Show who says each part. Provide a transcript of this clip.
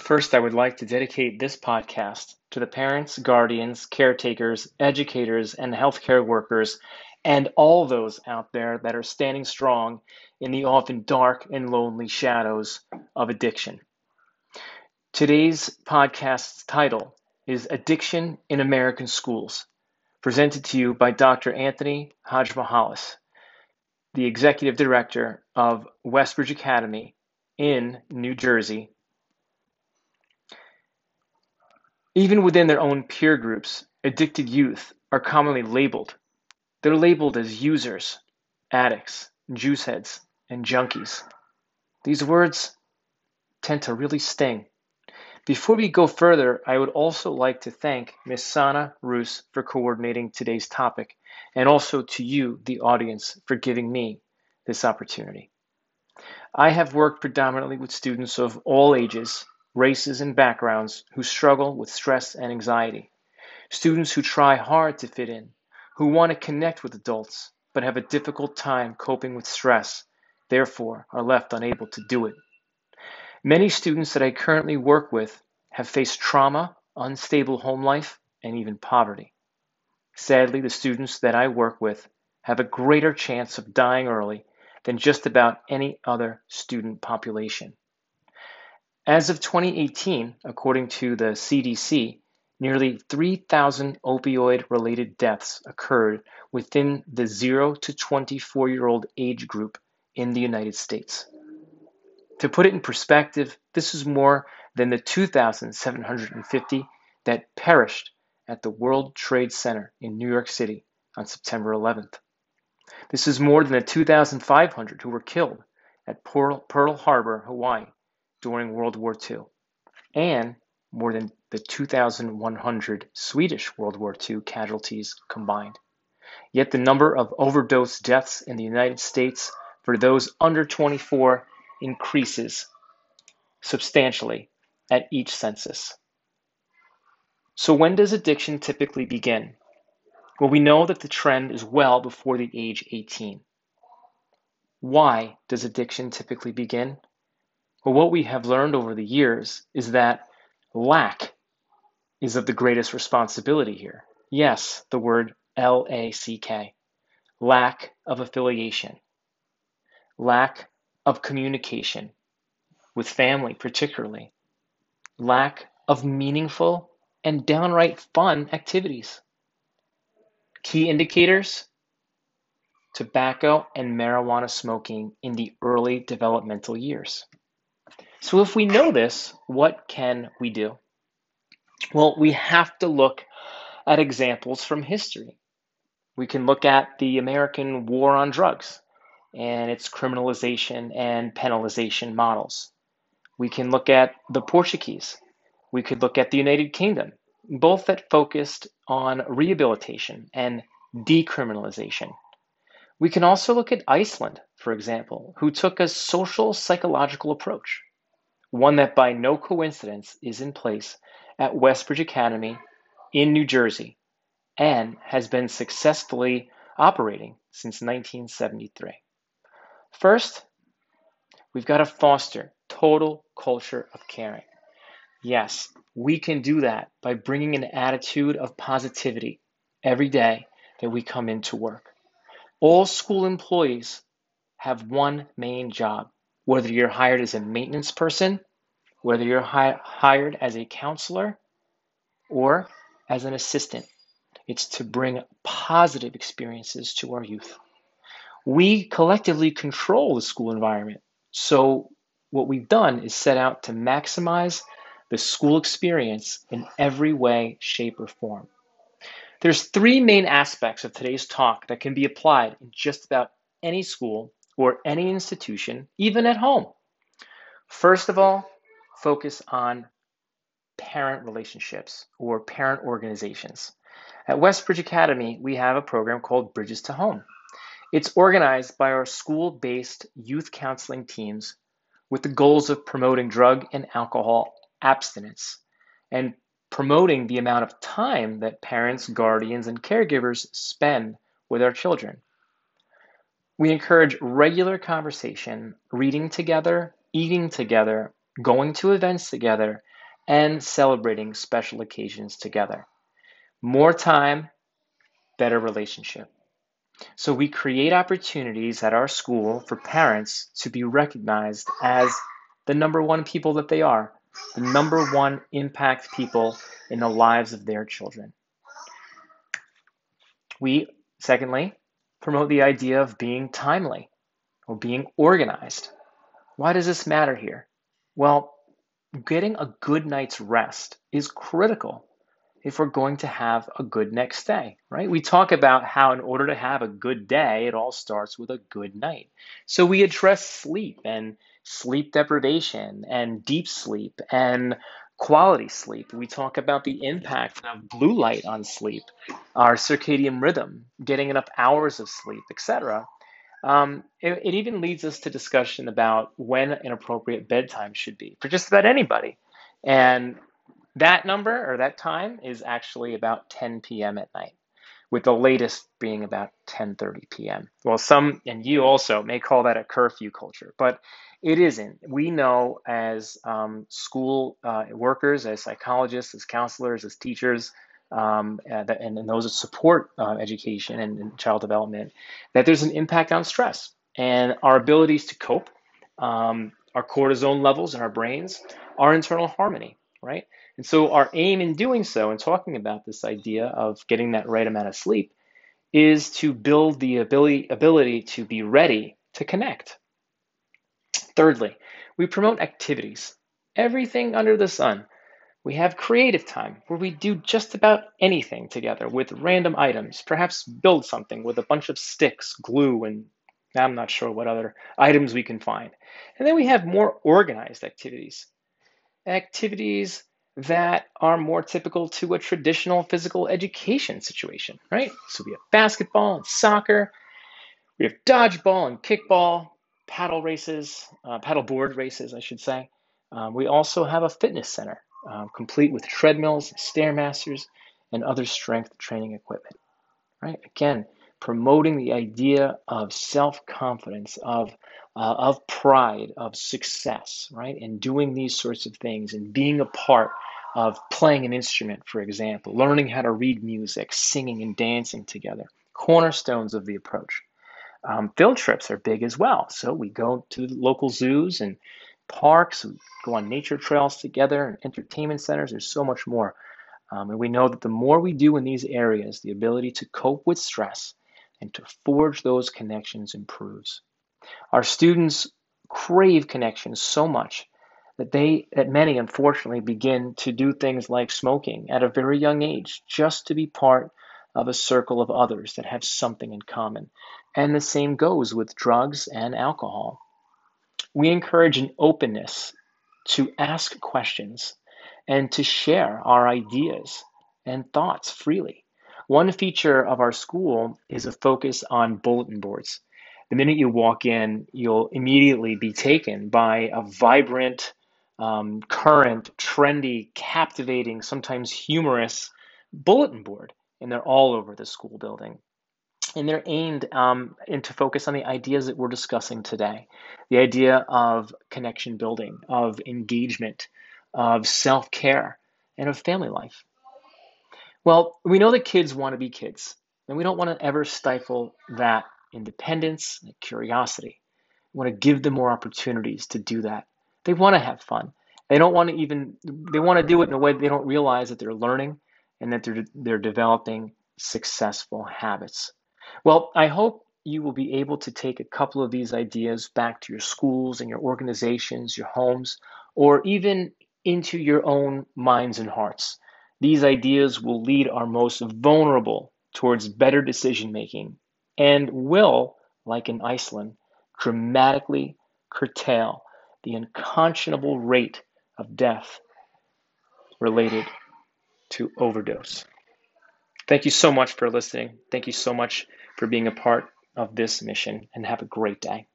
Speaker 1: First, I would like to dedicate this podcast to the parents, guardians, caretakers, educators, and healthcare workers, and all those out there that are standing strong in the often dark and lonely shadows of addiction. Today's podcast's title is Addiction in American Schools, presented to you by Dr. Anthony Hajmahalis, the Executive Director of Westbridge Academy in New Jersey. Even within their own peer groups, addicted youth are commonly labeled. They're labeled as users, addicts, juice heads, and junkies. These words tend to really sting. Before we go further, I would also like to thank Ms. Sana Roos for coordinating today's topic, and also to you, the audience, for giving me this opportunity. I have worked predominantly with students of all ages, races, and backgrounds who struggle with stress and anxiety. Students who try hard to fit in, who want to connect with adults, but have a difficult time coping with stress, therefore are left unable to do it. Many students that I currently work with have faced trauma, unstable home life, and even poverty. Sadly, the students that I work with have a greater chance of dying early than just about any other student population. As of 2018, according to the CDC, nearly 3,000 opioid related deaths occurred within the 0 to 24 year old age group in the United States. To put it in perspective, this is more than the 2,750 that perished at the World Trade Center in New York City on September 11th. This is more than the 2,500 who were killed at Pearl, Pearl Harbor, Hawaii during World War II, and more than the 2,100 Swedish World War II casualties combined. Yet the number of overdose deaths in the United States for those under 24 increases substantially at each census. So, when does addiction typically begin? Well, we know that the trend is well before the age 18. Why does addiction typically begin? Well, what we have learned over the years is that lack is of the greatest responsibility here. Yes, the word L A C K. Lack of affiliation, lack of communication with family, particularly, lack of meaningful and downright fun activities. Key indicators tobacco and marijuana smoking in the early developmental years. So, if we know this, what can we do? Well, we have to look at examples from history. We can look at the American war on drugs and its criminalization and penalization models. We can look at the Portuguese. We could look at the United Kingdom, both that focused on rehabilitation and decriminalization. We can also look at Iceland, for example, who took a social psychological approach, one that by no coincidence is in place at Westbridge Academy in New Jersey and has been successfully operating since 1973. First, we've got to foster total culture of caring. Yes, we can do that by bringing an attitude of positivity every day that we come into work. All school employees have one main job, whether you're hired as a maintenance person, whether you're hi- hired as a counselor, or as an assistant. It's to bring positive experiences to our youth. We collectively control the school environment. So, what we've done is set out to maximize the school experience in every way, shape, or form. There's three main aspects of today's talk that can be applied in just about any school or any institution, even at home. First of all, focus on parent relationships or parent organizations. At Westbridge Academy, we have a program called Bridges to Home. It's organized by our school based youth counseling teams with the goals of promoting drug and alcohol abstinence and promoting the amount of time that parents, guardians, and caregivers spend with our children. We encourage regular conversation, reading together, eating together, going to events together, and celebrating special occasions together. More time, better relationship. So we create opportunities at our school for parents to be recognized as the number one people that they are, the number one impact people in the lives of their children. We, secondly, promote the idea of being timely or being organized. Why does this matter here? Well, getting a good night's rest is critical if we're going to have a good next day, right? We talk about how, in order to have a good day, it all starts with a good night. So we address sleep and sleep deprivation and deep sleep and quality sleep. We talk about the impact of blue light on sleep, our circadian rhythm, getting enough hours of sleep, etc. Um, it, it even leads us to discussion about when an appropriate bedtime should be for just about anybody. And that number or that time is actually about 10 p.m. at night, with the latest being about 10:30 p.m. Well, some and you also may call that a curfew culture, but it isn't. We know as um, school uh, workers, as psychologists, as counselors, as teachers, um, and, and, those that support uh, education and, and, child development, that there's an impact on stress and our abilities to cope, um, our cortisone levels in our brains, our internal harmony, right? And so, our aim in doing so and talking about this idea of getting that right amount of sleep is to build the ability, ability to be ready to connect. Thirdly, we promote activities, everything under the sun. We have creative time where we do just about anything together with random items, perhaps build something with a bunch of sticks, glue, and I'm not sure what other items we can find. And then we have more organized activities. Activities that are more typical to a traditional physical education situation, right? So we have basketball and soccer, we have dodgeball and kickball, paddle races, uh, paddle board races, I should say. Um, we also have a fitness center, um, complete with treadmills, stairmasters, and other strength training equipment. Right? Again, promoting the idea of self-confidence, of uh, of pride, of success, right? And doing these sorts of things and being a part of playing an instrument, for example, learning how to read music, singing and dancing together, cornerstones of the approach. Um, field trips are big as well. So we go to local zoos and parks, we go on nature trails together, and entertainment centers. There's so much more. Um, and we know that the more we do in these areas, the ability to cope with stress and to forge those connections improves. Our students crave connections so much that they that many unfortunately begin to do things like smoking at a very young age just to be part of a circle of others that have something in common. And the same goes with drugs and alcohol. We encourage an openness to ask questions and to share our ideas and thoughts freely. One feature of our school is a focus on bulletin boards. The minute you walk in, you'll immediately be taken by a vibrant, um, current, trendy, captivating, sometimes humorous bulletin board, and they're all over the school building. And they're aimed um, and to focus on the ideas that we're discussing today the idea of connection building, of engagement, of self care, and of family life. Well, we know that kids want to be kids, and we don't want to ever stifle that independence and curiosity. We want to give them more opportunities to do that. They want to have fun. They don't want to even they want to do it in a way they don't realize that they're learning and that they're they're developing successful habits. Well, I hope you will be able to take a couple of these ideas back to your schools and your organizations, your homes, or even into your own minds and hearts. These ideas will lead our most vulnerable towards better decision making and will, like in Iceland, dramatically curtail the unconscionable rate of death related to overdose. Thank you so much for listening. Thank you so much for being a part of this mission, and have a great day.